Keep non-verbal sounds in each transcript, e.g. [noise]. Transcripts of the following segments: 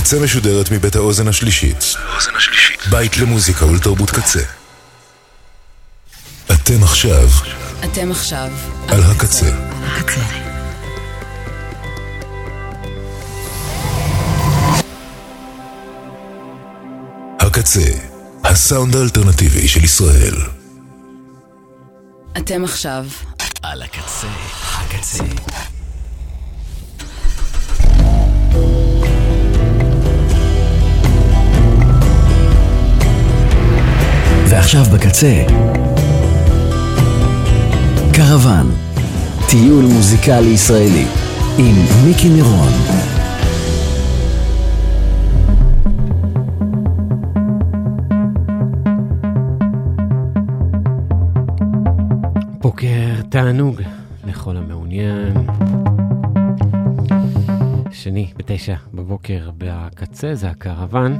הקצה משודרת מבית האוזן השלישית. בית למוזיקה ולתרבות קצה. אתם עכשיו. אתם עכשיו. על הקצה. הקצה. הקצה, הסאונד האלטרנטיבי של ישראל. אתם עכשיו. על הקצה, הקצה. ועכשיו בקצה, קרוון, טיול מוזיקלי ישראלי, עם מיקי נירון. בוקר תענוג לכל המעוניין. שני בתשע בבוקר בקצה זה הקרוון.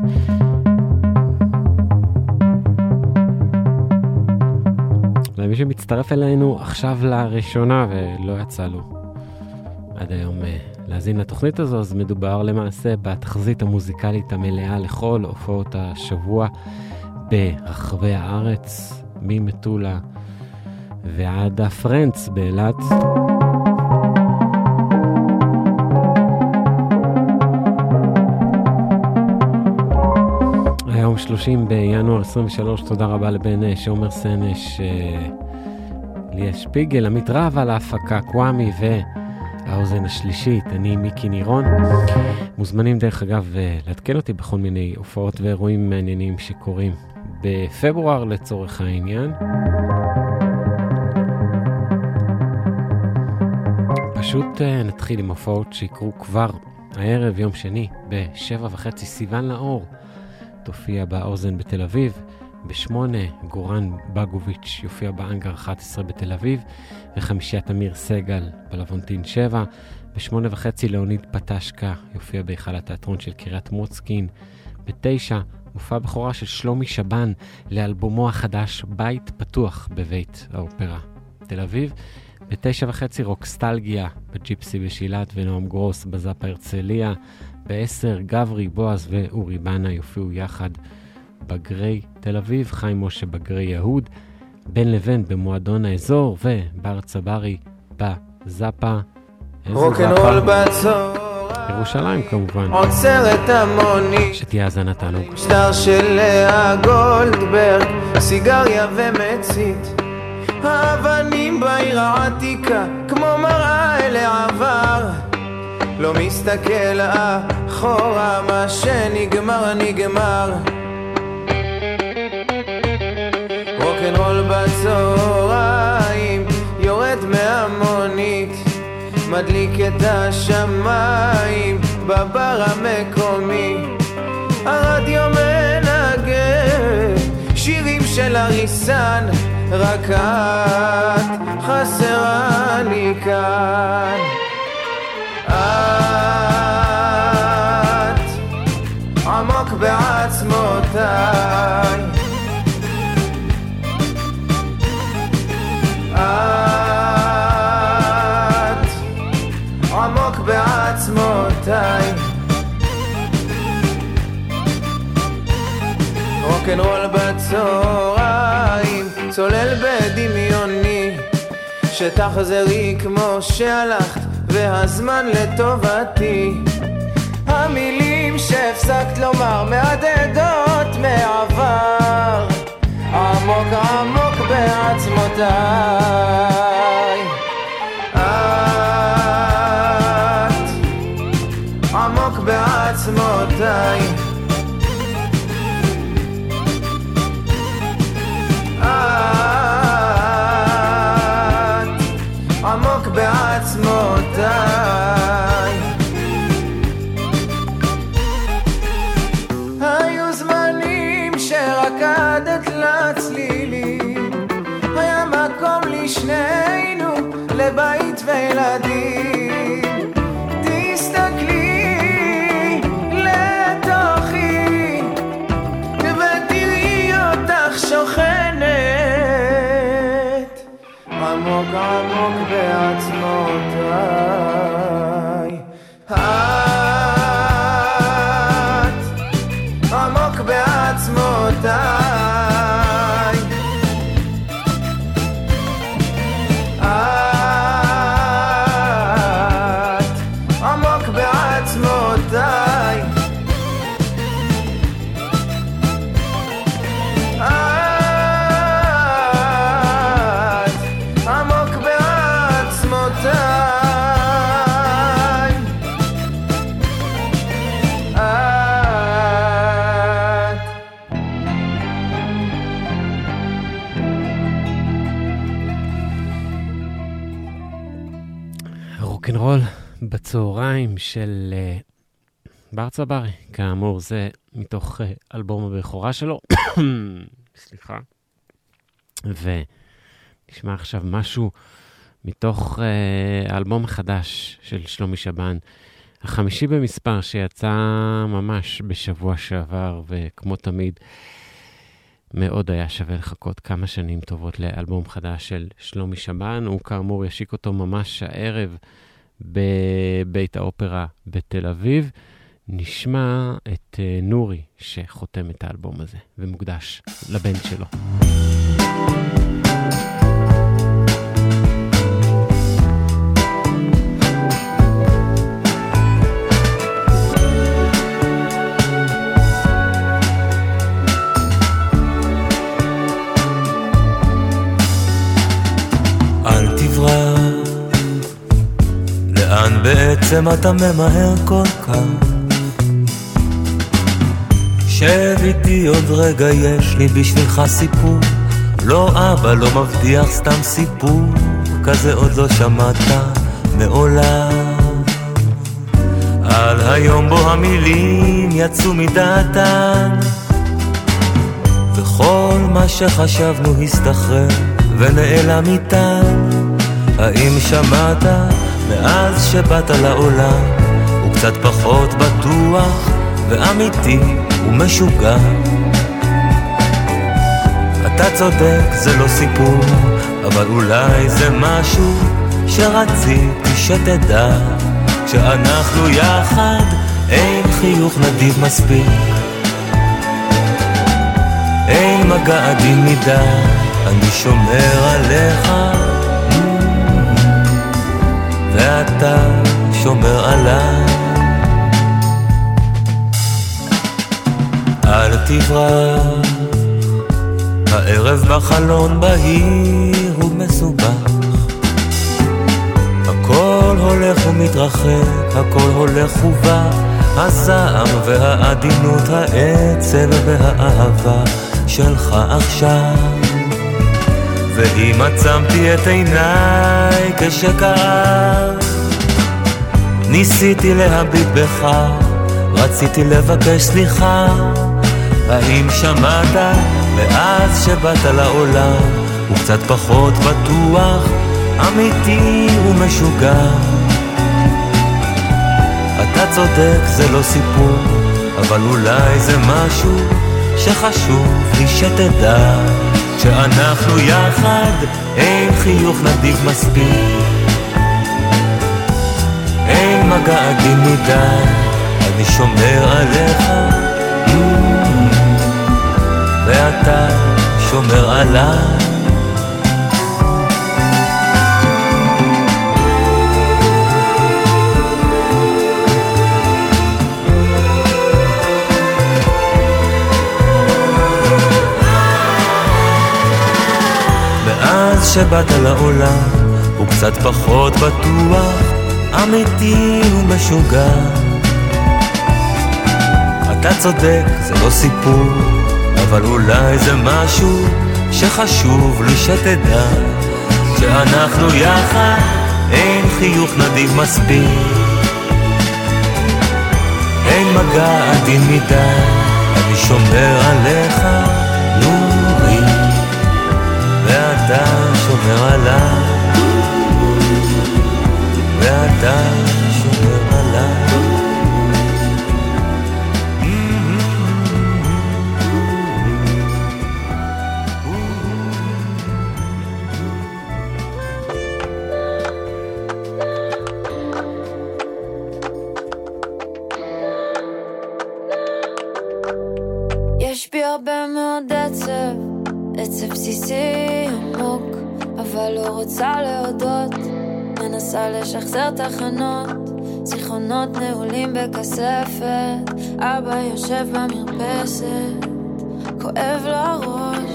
למי שמצטרף אלינו עכשיו לראשונה ולא יצא לו עד היום אה, להאזין לתוכנית הזו, אז מדובר למעשה בתחזית המוזיקלית המלאה לכל הופעות השבוע ברחבי הארץ, ממטולה ועד הפרנץ באילת. 30 בינואר 23, תודה רבה לבן אה, שומר סנש, אה, ליה שפיגל, עמית רב על ההפקה, קוואמי והאוזן השלישית, אני מיקי נירון. מוזמנים דרך אגב אה, לעדכן אותי בכל מיני הופעות ואירועים מעניינים שקורים בפברואר לצורך העניין. פשוט נתחיל עם הופעות שיקרו כבר הערב, יום שני, בשבע וחצי, סיוון לאור. תופיע באוזן בתל אביב, בשמונה גורן בגוביץ' יופיע באנגר 11 בתל אביב, וחמישיית אמיר סגל בלוונטין 7, בשמונה וחצי לאוניד פטשקה יופיע בהיכל התיאטרון של קריית מוצקין, בתשע מופע בכורה של שלומי שבן לאלבומו החדש בית פתוח בבית האופרה תל אביב, בתשע וחצי רוקסטלגיה בג'יפסי בשילת ונועם גרוס בזאפה הרצליה, בעשר גברי, בועז ואורי בנה יופיעו יחד בגרי תל אביב, חיים משה בגרי יהוד, בין לבין במועדון האזור ובר צברי בזאפה. רוקנרול בצהריים. ירושלים כמובן. עוצרת המונית. שתהיה האזנה תענוג. שטר של לאה גולדברג, סיגריה ומצית. האבנים בעיר העתיקה, כמו מראה אל העבר. לא מסתכל אחורה, מה שנגמר נגמר. רוקנרול בצהריים, יורד מהמונית, מדליק את השמיים בבר המקומי. הרדיו מנגן שירים של אריסן, רק את חסרה לי כאן. את עמוק בעצמותיי. את עמוק בעצמותיי. רוקנרול בצהריים צולל בדמיוני שתחזרי כמו שהלכת והזמן לטובתי. המילים שהפסקת לומר מהדהדות מעבר עמוק עמוק בעצמותיי. את עמוק בעצמותיי רוקנרול בצהריים של uh, בר צברי. כאמור, זה מתוך uh, אלבום הבכורה שלו. [coughs] סליחה. ונשמע עכשיו משהו מתוך uh, האלבום החדש של שלומי שבן, החמישי במספר שיצא ממש בשבוע שעבר, וכמו תמיד, מאוד היה שווה לחכות כמה שנים טובות לאלבום חדש של שלומי שבן. הוא כאמור ישיק אותו ממש הערב בבית האופרה בתל אביב. נשמע את uh, נורי שחותם את האלבום הזה ומוקדש לבן שלו. בעצם אתה ממהר כל כך? שב איתי עוד רגע, יש לי בשבילך סיפור. לא אבא, לא מבטיח סתם סיפור, כזה עוד לא שמעת מעולם. על היום בו המילים יצאו מדעתן, וכל מה שחשבנו הסתחרר ונעלם איתן. האם שמעת מאז שבאת לעולם הוא קצת פחות בטוח ואמיתי ומשוגע. אתה צודק, זה לא סיפור, אבל אולי זה משהו שרציתי שתדע. שאנחנו יחד אין חיוך נדיב מספיק. אין מגע עדין מדי, אני שומר עליך ואתה שומר עליי. אל תברח, הערב בחלון בהיר ומסובך. הכל הולך ומתרחק, הכל הולך ובא, הזעם והעדינות, העצב והאהבה שלך עכשיו. ואם עצמתי את עיניי כשכאב ניסיתי להביט בך, רציתי לבקש סליחה. האם שמעת מאז שבאת לעולם? הוא קצת פחות בטוח, אמיתי ומשוגע. אתה צודק, זה לא סיפור, אבל אולי זה משהו שחשוב לי שתדע שאנחנו יחד, אין חיוך נדיב מספיק. אין מגע עדין מדי, אני שומר עליך, ואתה שומר עליי. שבאת לעולם הוא קצת פחות בטוח, אמיתי ומשוגע. אתה צודק, זה לא סיפור, אבל אולי זה משהו שחשוב לי שתדע, שאנחנו יחד, אין חיוך נדיב מספיק. אין מגע עדין מדי, אני שומר עליך, עליי, ואתה רוצה להודות, מנסה לשחזר תחנות, זיכרונות נעולים בכספת, אבא יושב במרפסת, כואב לו הראש.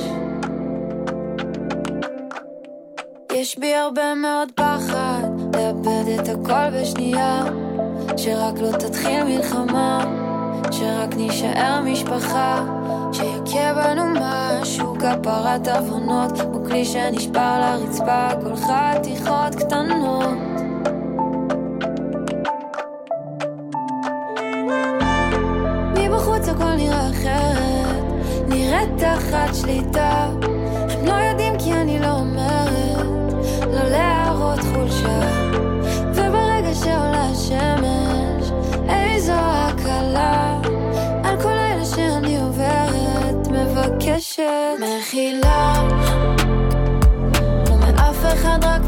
יש בי הרבה מאוד פחד, לאבד את הכל בשנייה, שרק לא תתחיל מלחמה, שרק נישאר משפחה, בנו משהו, כפרת עוונות, כמו כלי שנשבר לרצפה, כל חתיכות קטנות. מבחוץ הכל נראה אחרת, נראית תחת שליטה. она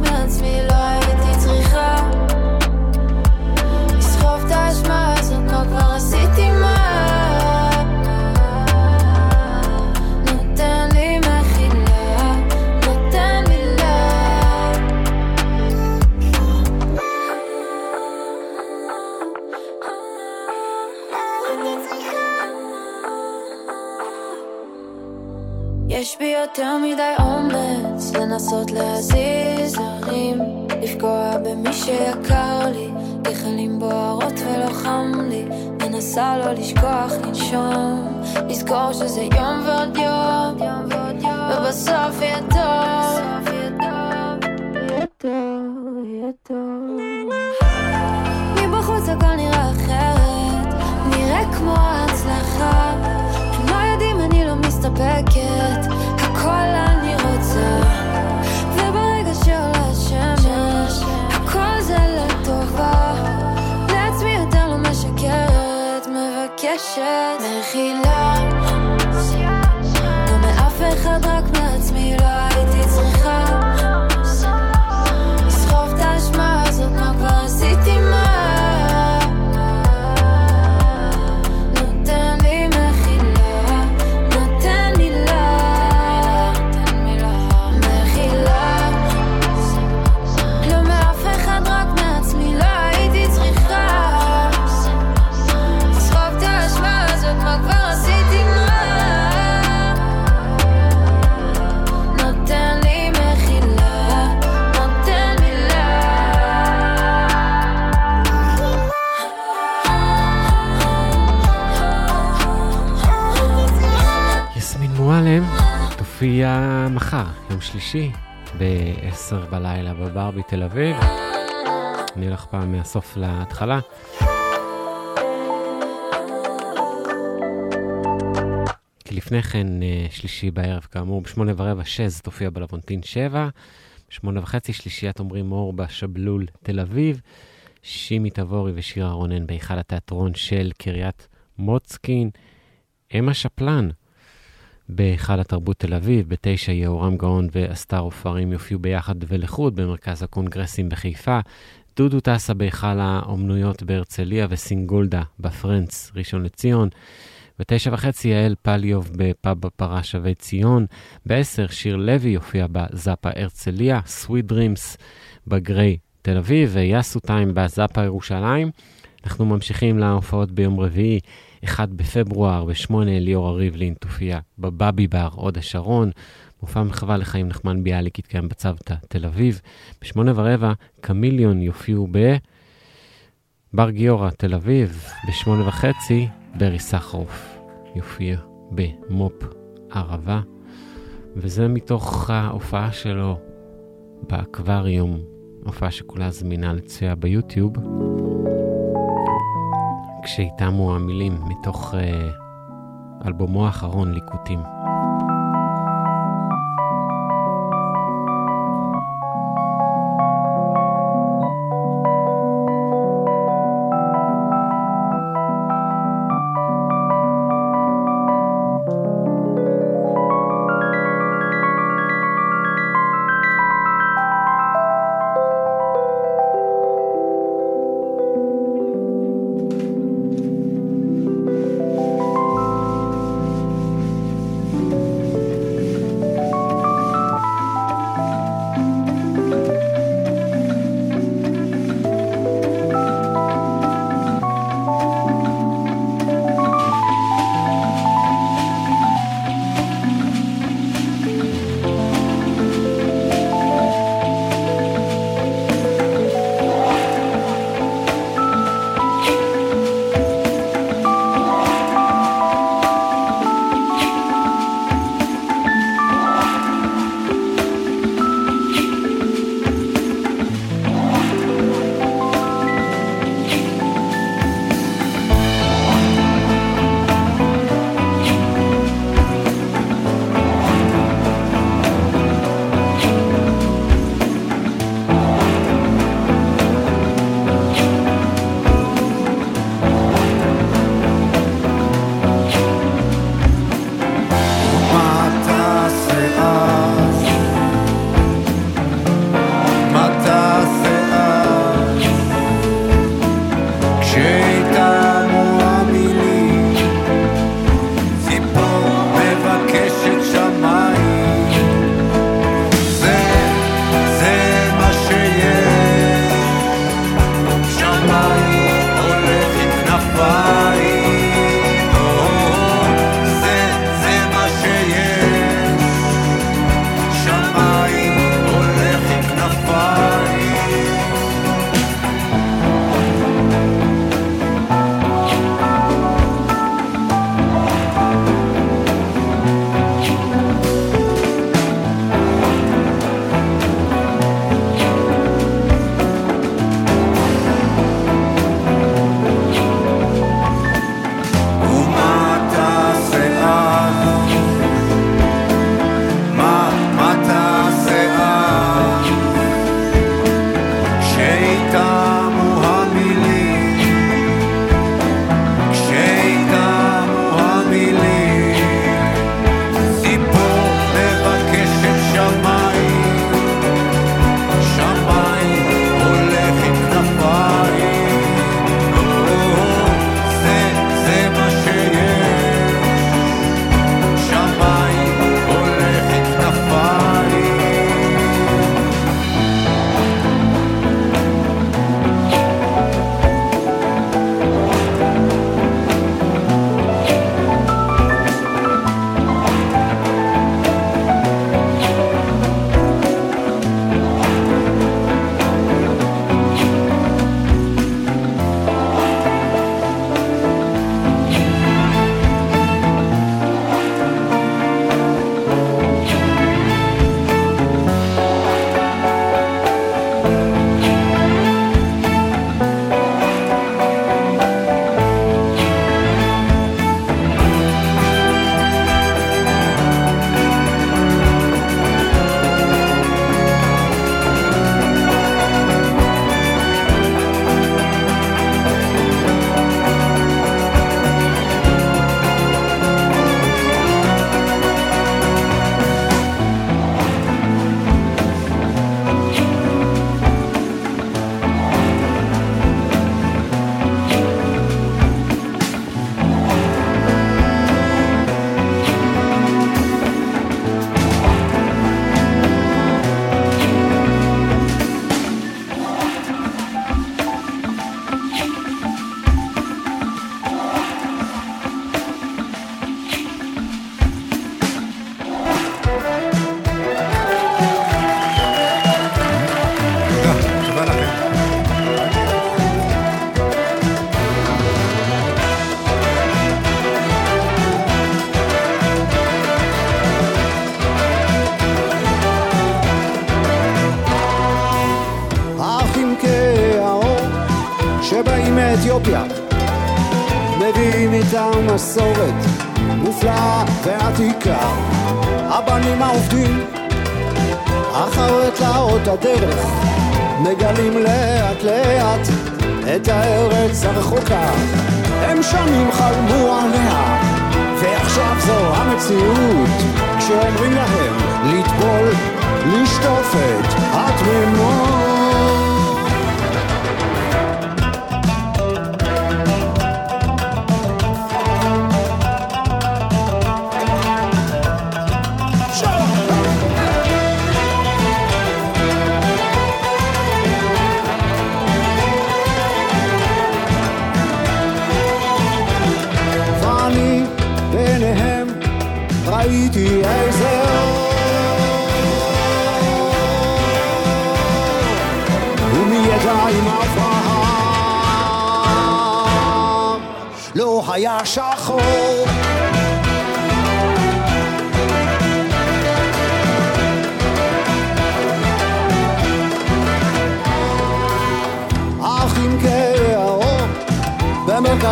מנסה לא לשכוח לנשום, לזכור תופיע מחר, יום שלישי, ב-10 בלילה בברבי תל אביב. אני הולך פעם מהסוף להתחלה. כי לפני כן, אה, שלישי בערב, כאמור, בשמונה ורבע, שז תופיע בלוונטין 7. בשמונה וחצי, שלישיית עומרי מור בשבלול תל אביב. שימי תבורי ושירה רונן בהיכל התיאטרון של קריית מוצקין. אמה שפלין בהיכל התרבות תל אביב, בתשע יהורם גאון ואסתר עופרים יופיעו ביחד ולחוד במרכז הקונגרסים בחיפה. דודו טסה בהיכל האומנויות בהרצליה וסינגולדה בפרנץ, ראשון לציון. בתשע וחצי יעל פליוב בפאב בפרה שבי ציון. בעשר שיר לוי יופיע בזאפה הרצליה, Sweet Dreams בגריי תל אביב ויאסו טיים בזאפה ירושלים. אנחנו ממשיכים להופעות ביום רביעי, 1 בפברואר, בשמונה ליאורה ריבלין תופיע בבאבי בר, הוד השרון. מופע מחווה לחיים נחמן ביאליק יתקיים בצוותא תל אביב. בשמונה ורבע, קמיליון יופיעו בבר גיורא תל אביב. בשמונה וחצי, ברי סחרוף יופיע במו"פ ערבה. וזה מתוך ההופעה שלו באקווריום, הופעה שכולה זמינה לצפייה ביוטיוב. כשאיתמו המילים מתוך אה, אלבומו האחרון, ליקוטים.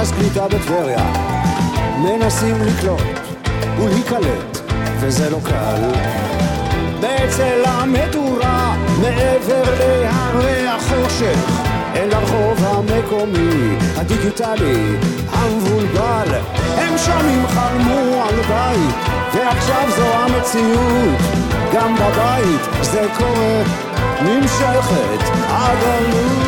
במרכז קליטה בטבריה מנסים לקלוט ולהיקלט, וזה לא קל. בצל המדורה, מעבר להרי החושך, אל הרחוב המקומי, הדיגיטלי, המבולבל. הם שנים חלמו על בית, ועכשיו זו המציאות. גם בבית זה קורה, נמשכת הגלות.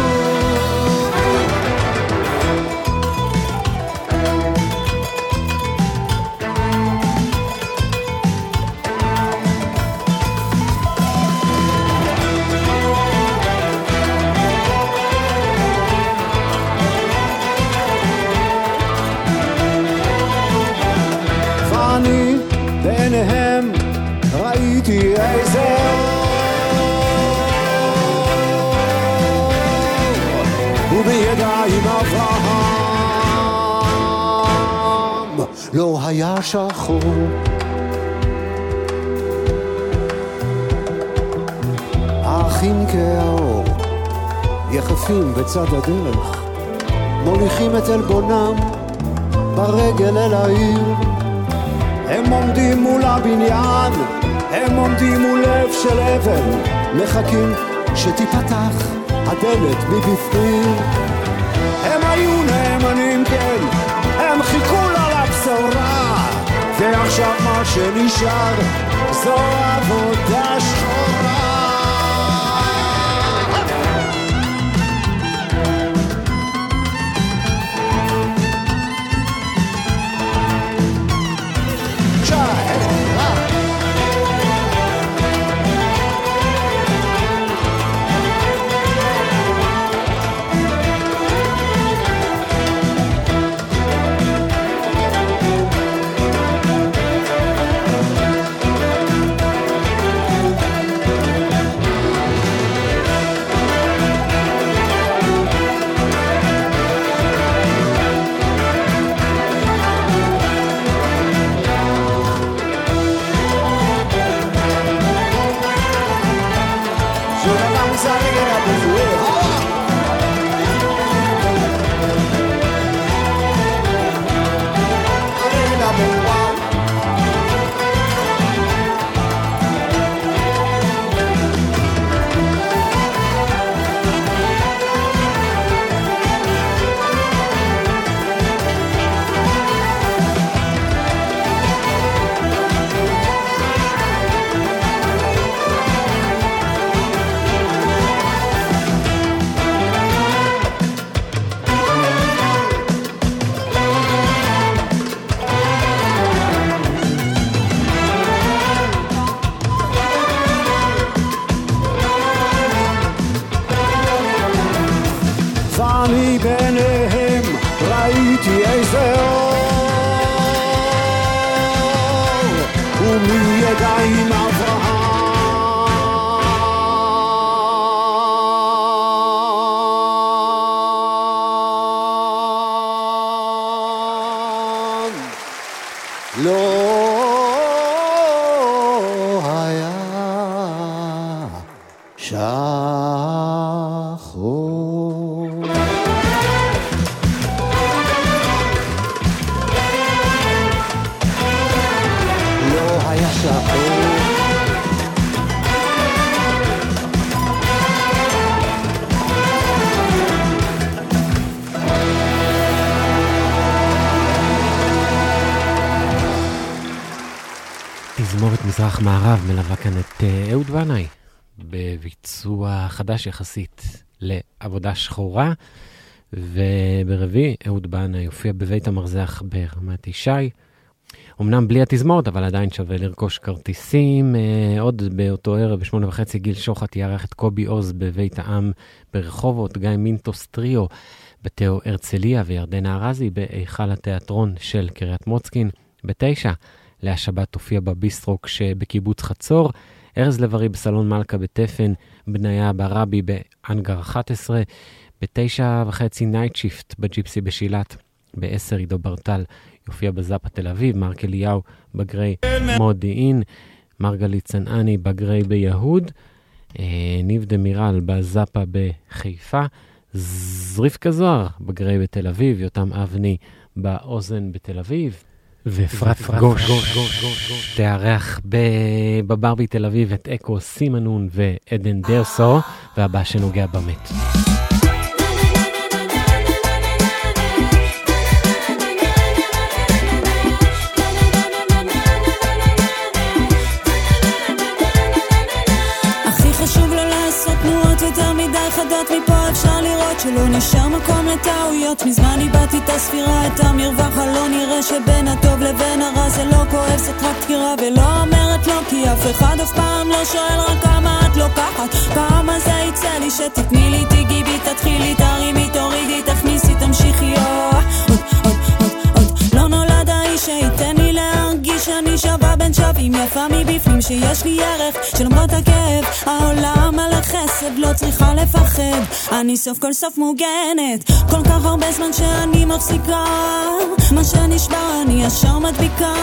לא היה שחור האחים כהאור יחפים בצד הדרך מוליכים את עלבונם ברגל אל העיר הם עומדים מול הבניין, הם עומדים מול לב של אבן, מחכים שתיפתח הדלת מבפנים. שנשאר זו עבודה שחורה. שחור. לא היה שחור. תזמורת מזרח מערב מלווה כאן את אה, אהוד בנאי בביצוע חדש יחסית לעבודה שחורה, וברביעי אהוד בנאי הופיע בבית המרזח ברמת ישי. אמנם בלי התזמורת, אבל עדיין שווה לרכוש כרטיסים. אה, עוד באותו ערב, בשמונה וחצי, גיל שוחט יארח את קובי עוז בבית העם ברחובות, גיא מינטוס טריו בתיאו הרצליה וירדנה ארזי בהיכל התיאטרון של קריית מוצקין. בתשע, לאה שבת תופיע בביסטרוק שבקיבוץ חצור. ארז לב-ארי בסלון מלכה בתפן, בניה ברבי באנגר 11, בתשע וחצי Night Shift בג'יפסי בשילת, בעשר עידו ברטל יופיע בזאפה תל אביב, מרק אליהו בגרי מודיעין, מרגלית צנעני בגרי ביהוד, אה, ניב דמירל בזאפה בחיפה, רבקה זוהר בגרי בתל אביב, יותם אבני באוזן בתל אביב. ואפרת גוש תארח בברבי תל אביב את אקו סימנון ועדן דרסו, והבא שנוגע במת. מפה אפשר לראות שלא נשאר מקום לטעויות. מזמן איבדתי את הספירה, את המרווח הלא נראה שבין הטוב לבין הרע. זה לא כואב, זאת רק דקירה ולא אומרת לא כי אף אחד אף פעם לא שואל רק כמה את לוקחת. כמה זה יצא לי שתתני לי, תיגעי בי, תתחילי, תרימי, תורידי, תכניסי, תמשיכי, עוד, עוד, עוד, עוד. לא נולד האיש שייתן שווה בין שווים יפה מבפנים שיש לי ערך שלמרות הכאב העולם על החסד לא צריכה לפחד. אני סוף כל סוף מוגנת כל כך הרבה זמן שאני מחזיקה. מה שנשבר אני ישר מדביקה.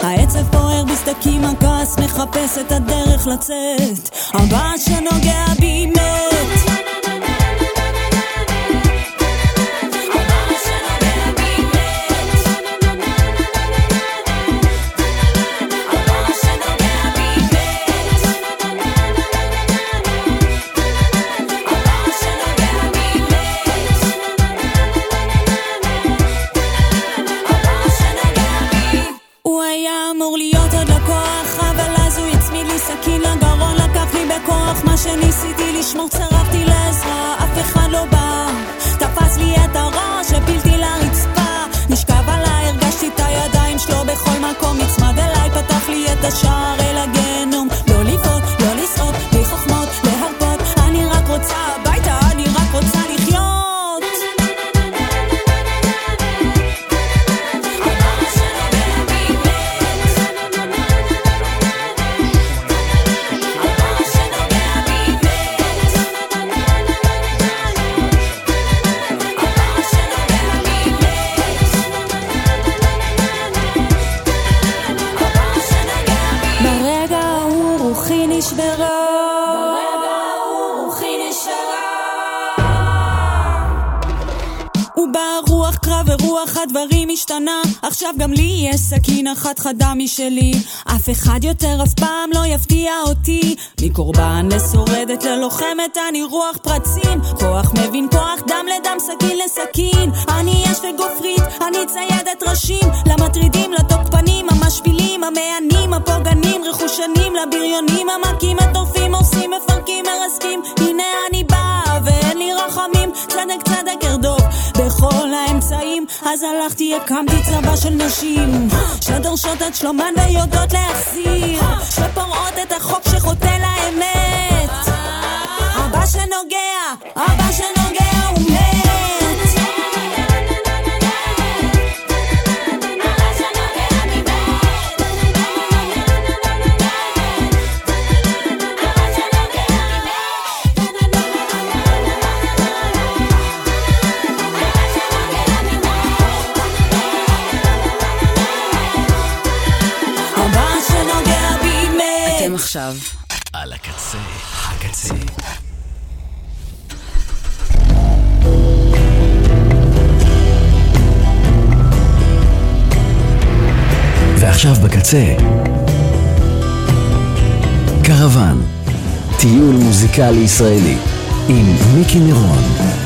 העצב בוער בסדקים הכעס מחפש את הדרך לצאת. הבא שנוגע בי מת שניסיתי לשמור צרחתי ורוח הדברים השתנה. עכשיו גם לי יש סכין אחת חדה משלי. אף אחד יותר אף פעם לא יפתיע אותי. מקורבן לשורדת ללוחמת אני רוח פרצים. כוח מבין כוח דם לדם סכין לסכין. אני אש וגופרית אני ציידת ראשים. למטרידים לתוקפנים המשפילים המהנים הפוגענים רכושנים לבריונים. המכים הטורפים הורסים מפרקים מרסקים. הנה אני באה ואין לי רחמים. צדק צדק ארדוף בכל האמצעים. אז הלכתי הקמתי צבא של נשים. שדורשות את שלומן ויודעות להחזיר. שפורעות את החוק שחוטא לאמת. הבא שנוגע, הבא שנוגע עכשיו על הקצה, הקצה. ועכשיו בקצה, קרוון, טיול מוזיקלי ישראלי, עם מיקי נירון.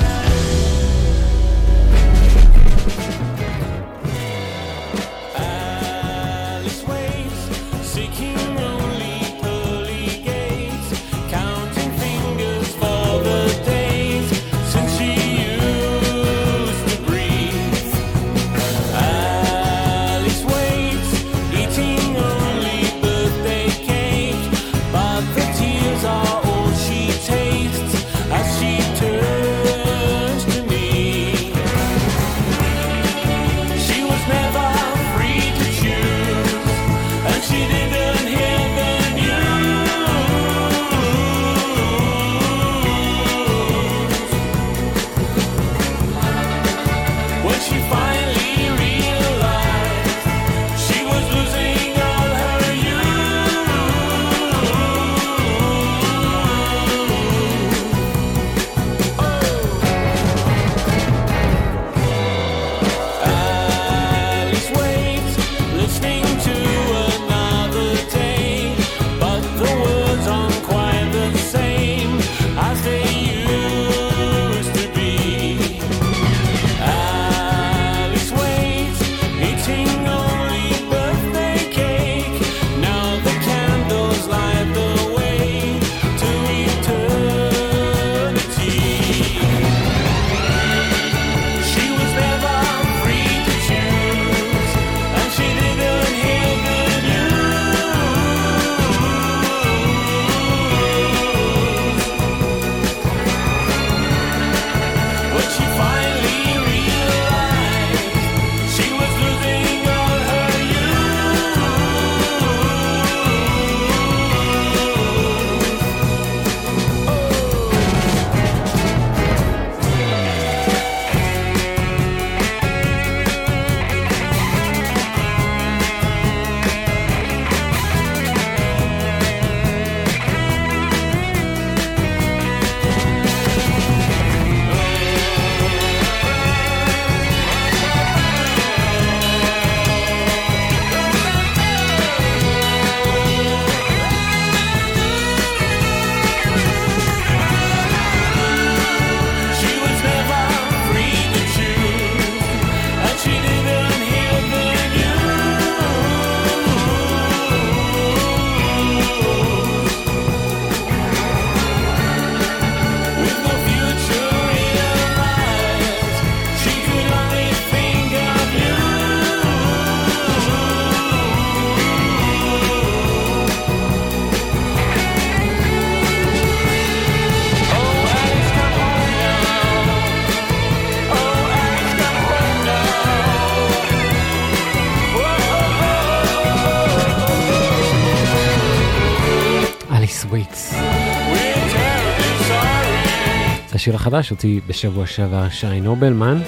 השיר החדש הוציא בשבוע שעבר שי נובלמן.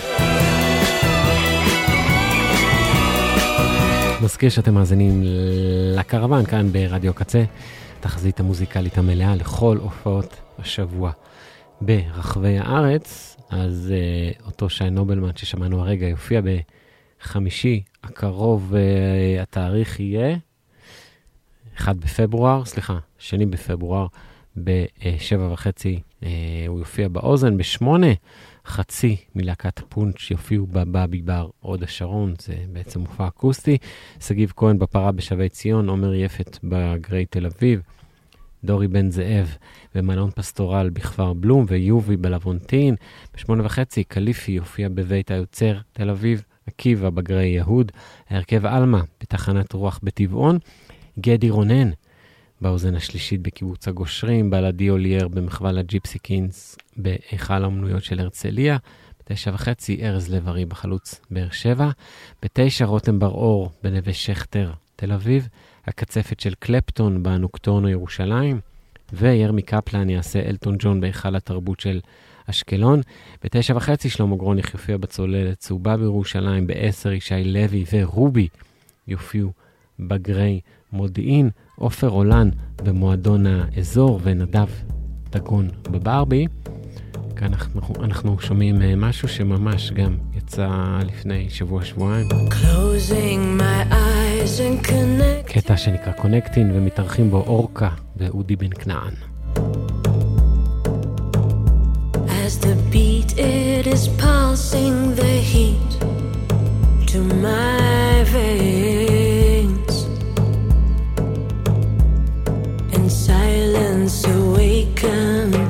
מזכיר שאתם מאזינים לקרוון כאן ברדיו קצה, תחזית המוזיקלית המלאה לכל הופעות השבוע ברחבי הארץ. אז uh, אותו שי נובלמן ששמענו הרגע יופיע בחמישי הקרוב, uh, התאריך יהיה 1 בפברואר, סליחה, שני בפברואר, בשבע וחצי uh, הוא יופיע באוזן, בשמונה חצי מלהקת פונץ' יופיעו בבאבי בר הוד השרון, זה בעצם מופע אקוסטי. שגיב כהן בפרה בשבי ציון, עומר יפת בגרי תל אביב, דורי בן זאב במלון פסטורל בכפר בלום ויובי בלוונטין. בשמונה וחצי קליפי יופיע בבית היוצר תל אביב, עקיבא בגרי יהוד, ההרכב עלמה בתחנת רוח בטבעון, גדי רונן באוזן השלישית בקיבוץ הגושרים, בלעדי אולייר במחווה לג'יפסי קינס בהיכל האומנויות של הרצליה, בתשע וחצי ארז לב-ארי בחלוץ באר שבע, בתשע רותם בר-אור בנווה שכטר תל אביב, הקצפת של קלפטון באנוקטורנו ירושלים, וירמי קפלן יעשה אלטון ג'ון בהיכל התרבות של אשקלון. בתשע וחצי שלמה גרוניך יופיע בצוללת צהובה בירושלים, בעשר ישי לוי ורובי יופיעו בגרי מודיעין, עופר עולן במועדון האזור ונדב דגון בברבי. כאן אנחנו, אנחנו שומעים משהו שממש גם יצא לפני שבוע-שבועיים. קטע שנקרא קונקטין ומתארחים בו אורקה ואודי בן כנען. As the beat it is pulsing the heat to my veins once awakened.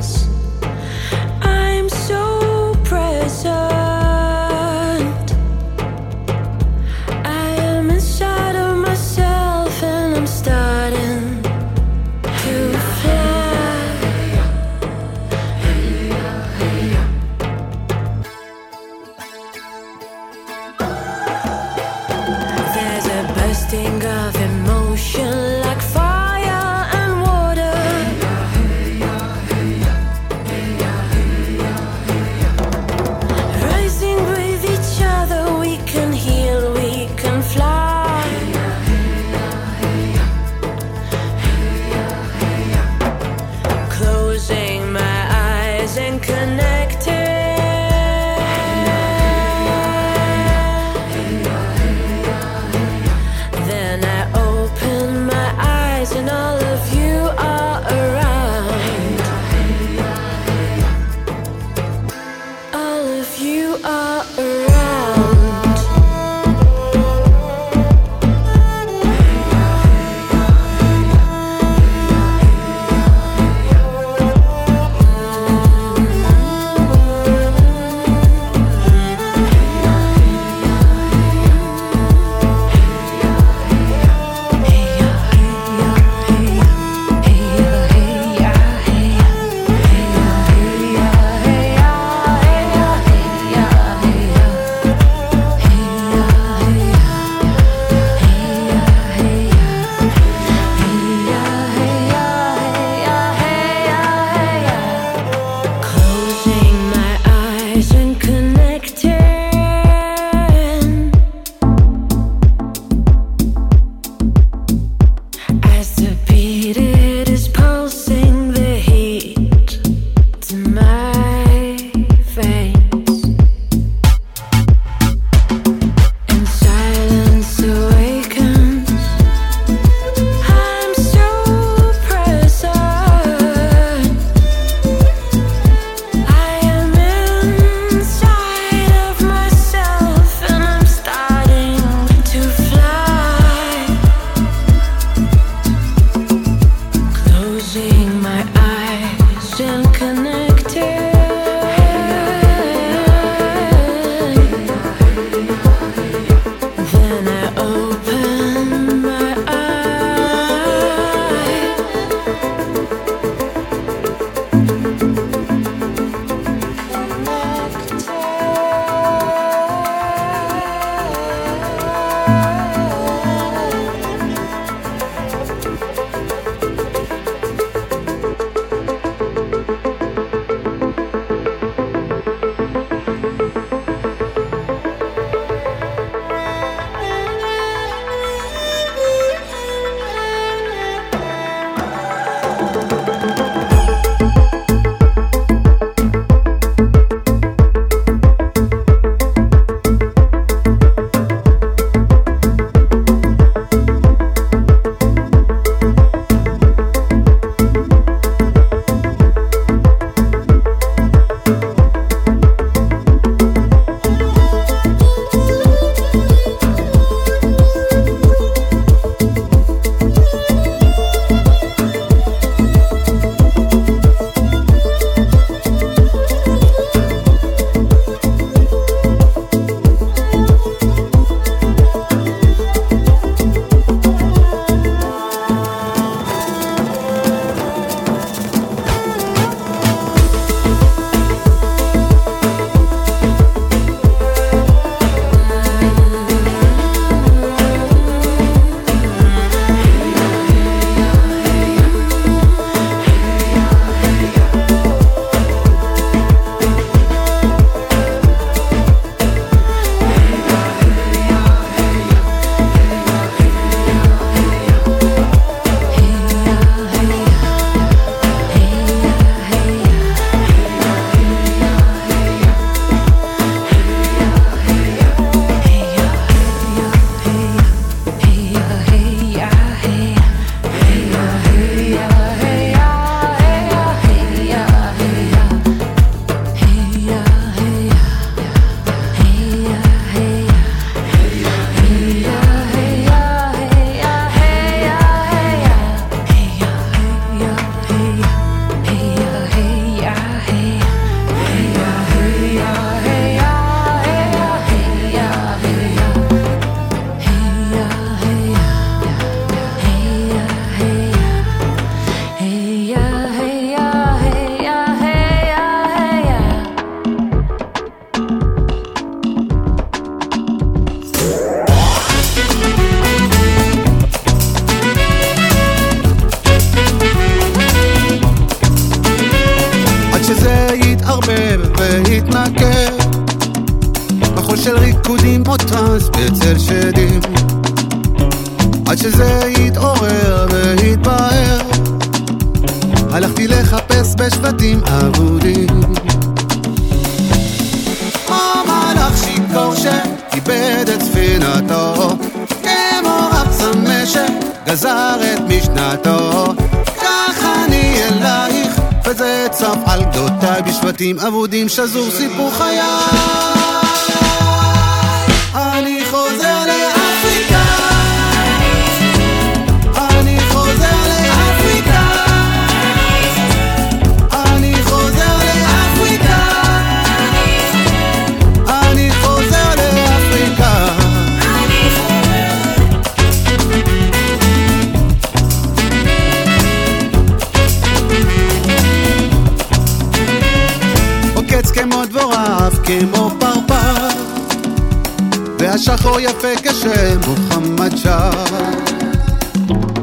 כשם מוחמד שר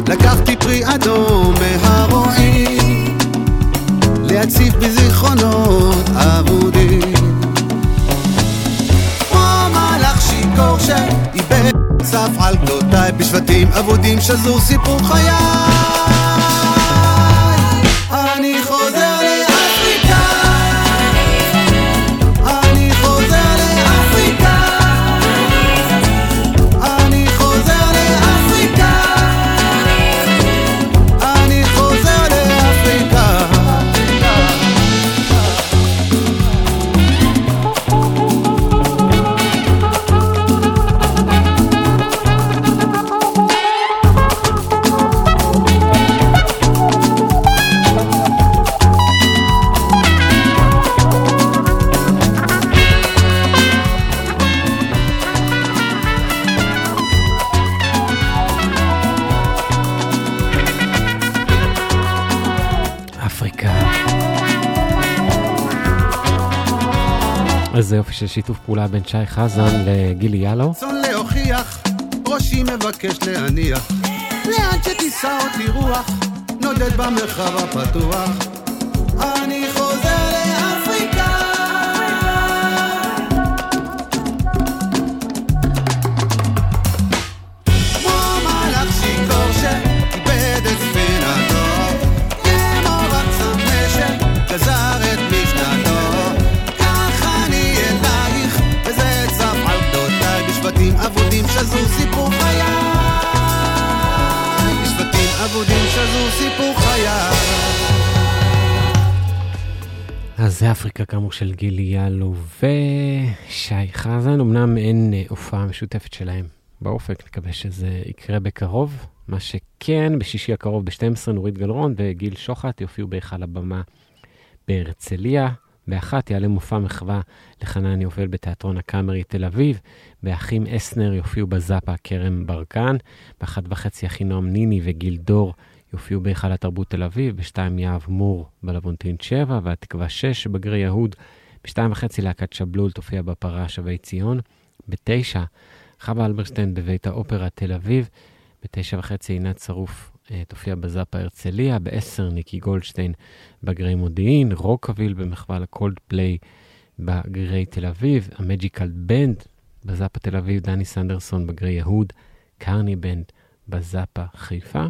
לקחתי פרי אדום מהרועים להציף בזיכרונות אבודים. כמו מלאך שיכור שאיבד צף על גדותיי בשבטים אבודים שזור סיפור חיי של שיתוף פעולה בין שי חזן לגילי יאלו. רצון להוכיח, ראשי מבקש להניח. לאן שתישא אותי רוח, נודד במרחב הפתוח. כאמור של גילי יאלו ושי חזן, אמנם אין אה, הופעה משותפת שלהם באופק, נקווה שזה יקרה בקרוב. מה שכן, בשישי הקרוב ב-12 נורית גלרון וגיל שוחט יופיעו בהיכל הבמה בהרצליה. באחת יעלה מופע מחווה לחנן יובל בתיאטרון הקאמרי תל אביב. באחים אסנר יופיעו בזאפה כרם ברקן. באחת וחצי אחינועם ניני וגיל דור יופיעו בהיכל התרבות תל אביב. בשתיים יהב מור בלוונטין 7 והתקווה 6 בגרי יהוד. בשתיים וחצי להקת שבלול תופיע בפרה שבי ציון. בתשע חווה אלברשטיין בבית האופרה תל אביב. בתשע וחצי עינת שרוף אה, תופיע בזאפה הרצליה. בעשר ניקי גולדשטיין בגרי מודיעין. רוקאביל במחווה לקולד פליי בגרי תל אביב. ה Magical Band בזאפה תל אביב. דני סנדרסון בגרי יהוד. קרני בנד בזאפה חיפה.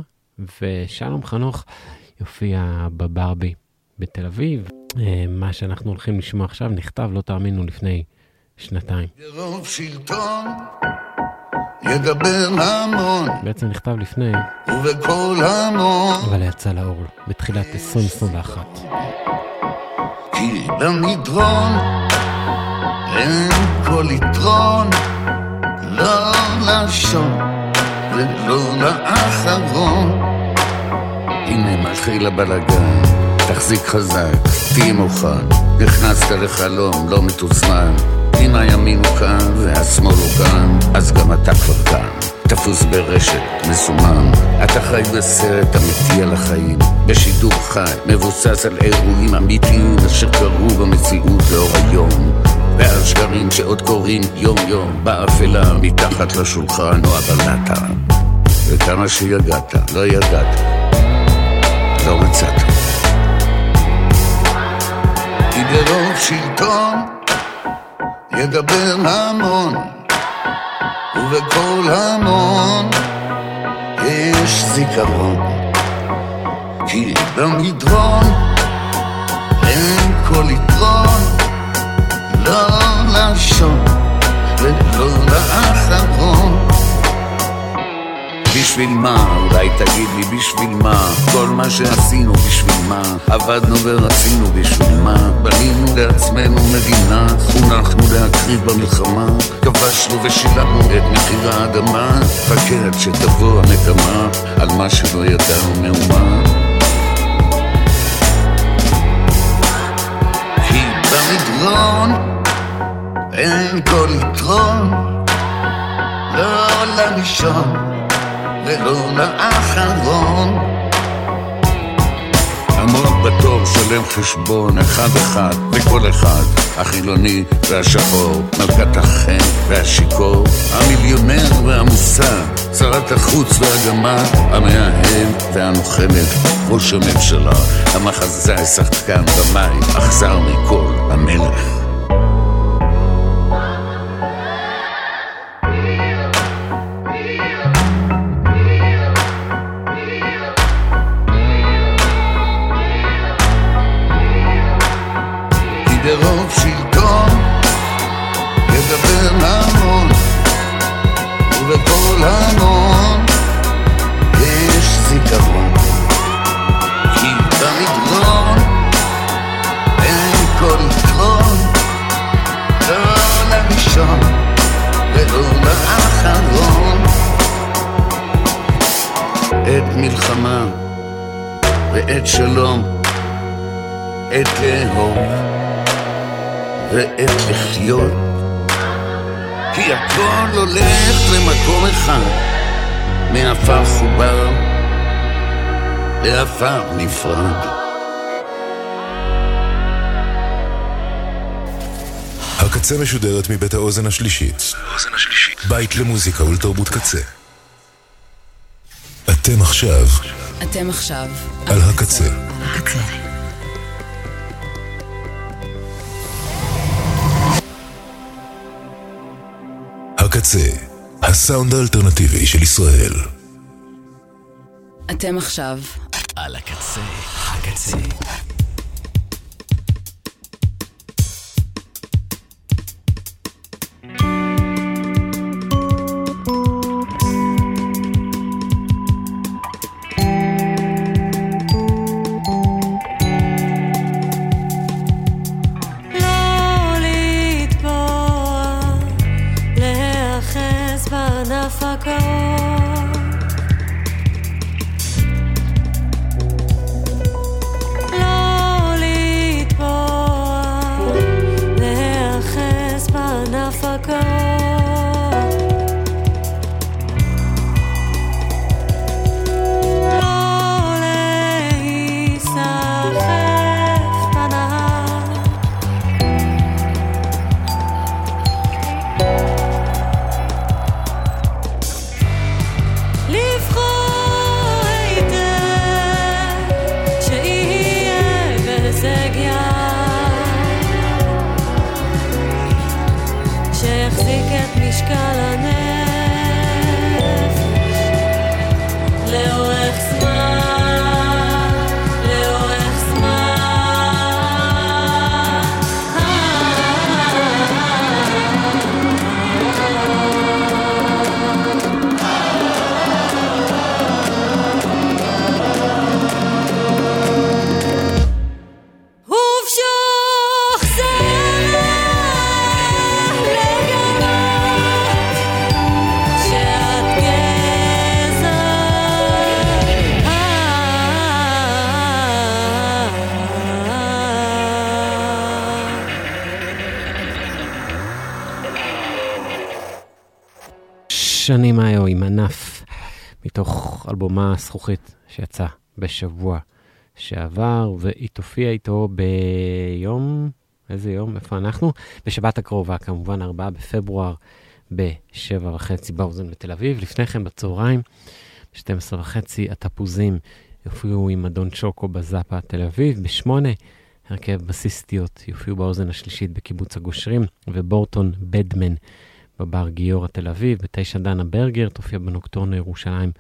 ושלום חנוך יופיע בברבי בתל אביב. אה, מה שאנחנו הולכים לשמוע עכשיו נכתב, לא תאמינו, לפני שנתיים. רוב שלטון ידבר המון בעצם נכתב לפני, ובקול המון אבל יצא לאור בתחילת 2021. כי במדרון אין כל יתרון לא לשון ולא לאחרון הנה מתחיל הבלאגן תחזיק חזק, תהי מוכן. נכנסת לחלום לא מתוזמן. אם הימין הוא כאן והשמאל הוא כאן אז גם אתה כבר כאן. תפוס ברשת, מסומם אתה חי בסרט אמיתי על החיים. בשידור חי, מבוסס על אירועים אמיתיים אשר קרו במציאות לאור היום. ועל שקרים שעוד קורים יום יום באפלה מתחת לשולחן או הבלטה וכמה שיגעת, לא ידעת לא מצאת. כי ברוב שלטון ידבר המון ובכל המון יש זיכרון, כי במדרון אין כל יתרון, לא לשון ולא לאחרון. בשביל מה? אולי תגיד לי בשביל מה? כל מה שעשינו בשביל מה? עבדנו ורצינו בשביל מה? בנינו לעצמנו מדינה, חונכנו להקריב במלחמה, כבשנו ושילמנו את מחיר האדמה, חכה עד שתבוא הנקמה על מה שלא ידענו מאומה. כי במדרון אין כל יתרון, לא לראשון. ולא לאחרון. עמוד בתור, שלם חשבון אחד-אחד, וכל אחד, החילוני והשחור, מלכת החן והשיכור, המיליונר והמוסר, שרת החוץ והגמר, המאהב והנוחמת, ראש הממשלה, המחזאי, שחקן, במאי, אכזר מכל, המלך. נפרד. הקצה משודרת מבית האוזן השלישית. בית למוזיקה ולתרבות קצה. אתם עכשיו. אתם עכשיו. על הקצה. הקצה. הקצה, הסאונד האלטרנטיבי של ישראל. אתם עכשיו על הקצה, הקצה. שני מאיו עם ענף, מתוך אלבומה זכוכית שיצא בשבוע שעבר, והיא תופיע איתו ביום, איזה יום, איפה אנחנו? בשבת הקרובה, כמובן, 4 בפברואר, ב-7 וחצי באוזן בתל אביב. לפני כן, בצהריים, ב-12 וחצי, התפוזים יופיעו עם אדון שוקו בזאפה תל אביב. ב-8, הרכב בסיסטיות יופיעו באוזן השלישית בקיבוץ הגושרים, ובורטון בדמן בבר גיורא תל אביב, בתשע דנה ברגר, תופיע בנוקטורנו ירושלים,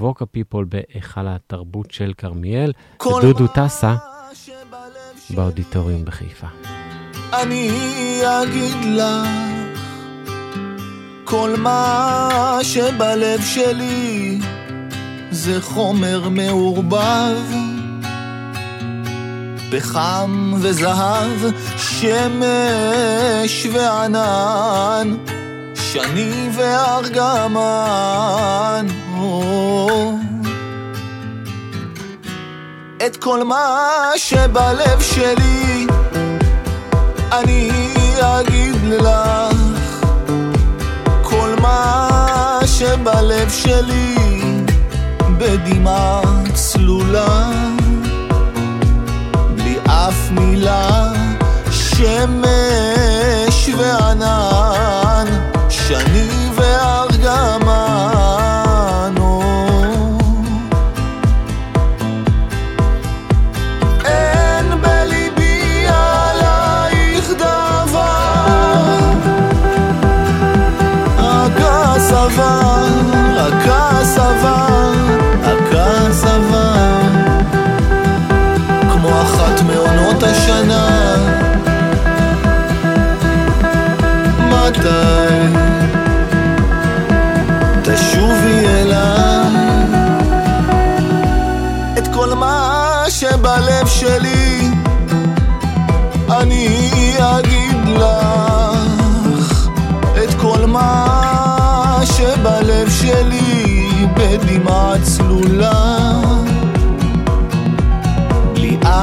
ווקה פיפול בהיכל התרבות של כרמיאל, ודודו טסה באודיטוריום בחיפה. אני אגיד לך כל מה שבלב שלי זה חומר מעורבב פחם וזהב, שמש וענן, שני וארגמן. את כל מה שבלב שלי אני אגיד לך. כל מה שבלב שלי בדמעה צלולה. בלי אף מילה שמש וענן שני וארגמן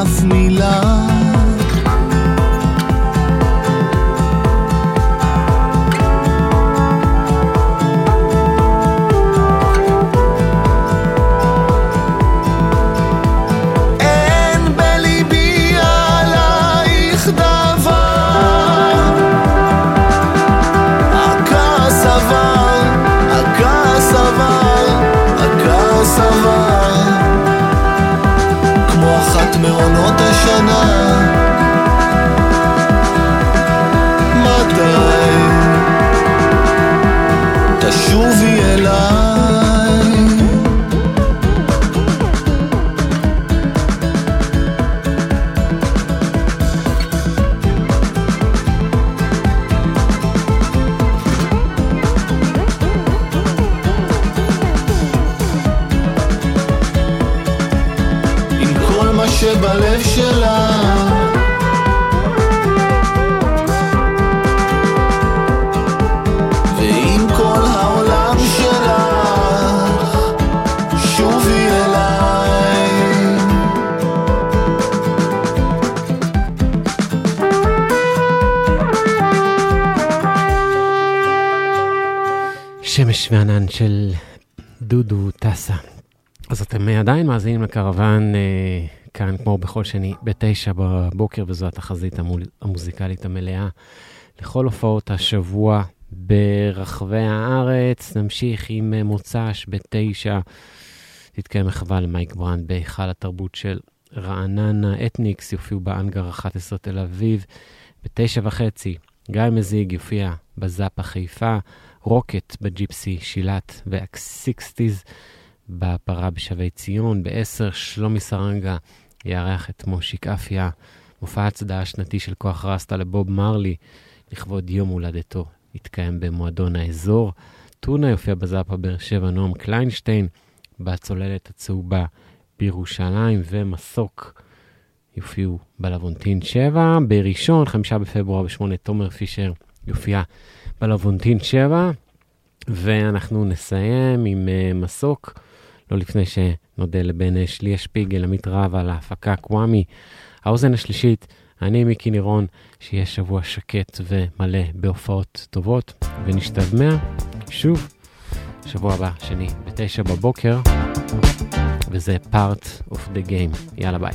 אף מילה עדיין מאזינים לקרוון אה, כאן, כמו בכל שני, בתשע בבוקר, וזו התחזית המוזיקלית המלאה לכל הופעות השבוע ברחבי הארץ. נמשיך עם אה, מוצ"ש בתשע. תתקיים מחווה למייק בראנט בהיכל התרבות של רעננה. אתניקס יופיעו באנגר 11 תל אביב. בתשע וחצי, גיא מזיג יופיע בזאפה חיפה. רוקט בג'יפסי שילת והקסיקסטיז בפרה בשבי ציון. ב-10 שלומי סרנגה יארח את מושיק אפיה, מופע הצדעה השנתי של כוח רסטה לבוב מרלי לכבוד יום הולדתו. יתקיים במועדון האזור. טונה יופיע בזאפה באר שבע, נועם קליינשטיין בצוללת הצהובה בירושלים, ומסוק יופיעו בלוונטין 7. בראשון, חמישה בפברואר בשמונה, תומר פישר יופיע בלוונטין 7, ואנחנו נסיים עם uh, מסוק, לא לפני שנודה לבן שלי השפיגל, עמית רב על ההפקה קוואמי. האוזן השלישית, אני מיקי נירון, שיהיה שבוע שקט ומלא בהופעות טובות, ונשתדמע שוב שבוע הבא, שני, בתשע בבוקר, וזה part of the game. יאללה ביי.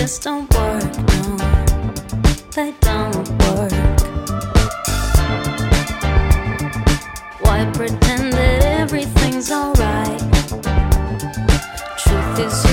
just don't work, no, they don't work. Why pretend that everything's alright? Truth is.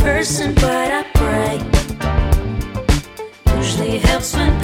person, but I pray. Usually helps when.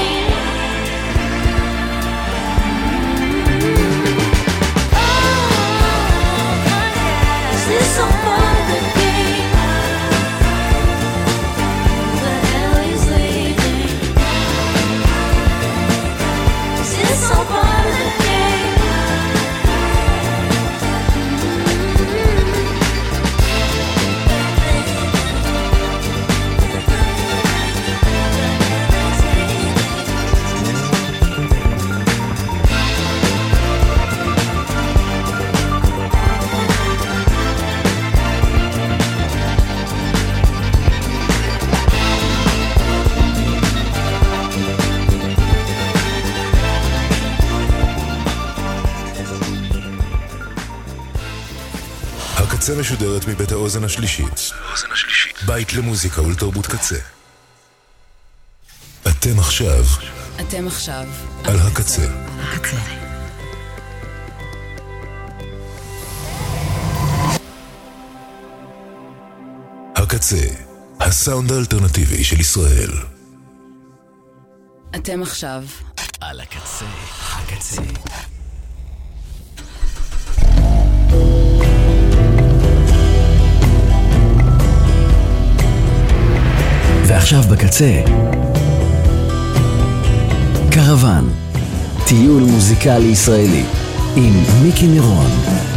משודרת מבית האוזן השלישית. בית למוזיקה ולתרבות קצה. אתם עכשיו. אתם עכשיו. על הקצה. הקצה. הקצה, הסאונד האלטרנטיבי של ישראל. אתם עכשיו. על הקצה, הקצה. ועכשיו בקצה, קרוון, טיול מוזיקלי ישראלי, עם מיקי נירון.